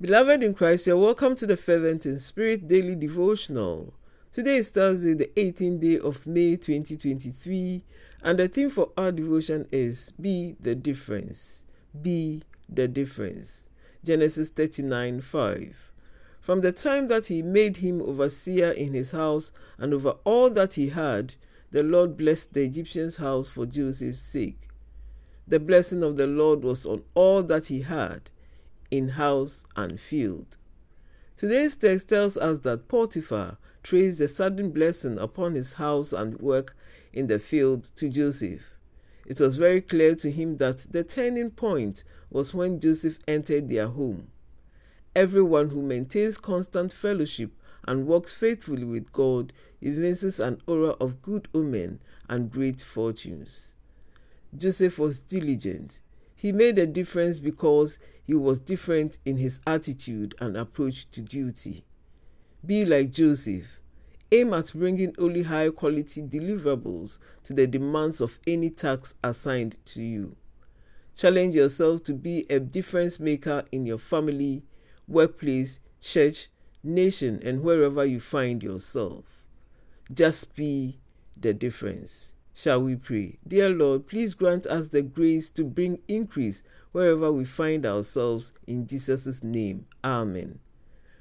Beloved in Christ, you're welcome to the Fervent in Spirit Daily Devotional. Today is Thursday, the 18th day of May 2023, and the theme for our devotion is Be the Difference. Be the Difference. Genesis 39 5. From the time that he made him overseer in his house and over all that he had, the Lord blessed the Egyptian's house for Joseph's sake. The blessing of the Lord was on all that he had in house and field. Today's text tells us that Potiphar traced the sudden blessing upon his house and work in the field to Joseph. It was very clear to him that the turning point was when Joseph entered their home. Everyone who maintains constant fellowship and works faithfully with God evinces an aura of good omen and great fortunes. Joseph was diligent. He made a difference because he was different in his attitude and approach to duty. Be like Joseph. Aim at bringing only high quality deliverables to the demands of any task assigned to you. Challenge yourself to be a difference maker in your family, workplace, church, nation, and wherever you find yourself. Just be the difference. Shall we pray? Dear Lord, please grant us the grace to bring increase wherever we find ourselves in Jesus' name. Amen.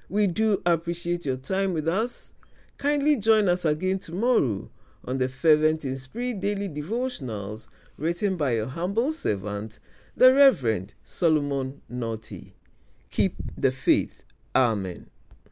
We do appreciate your time with us. Kindly join us again tomorrow on the Fervent in Spirit Daily Devotionals written by your humble servant, the Reverend Solomon Naughty. Keep the faith. Amen.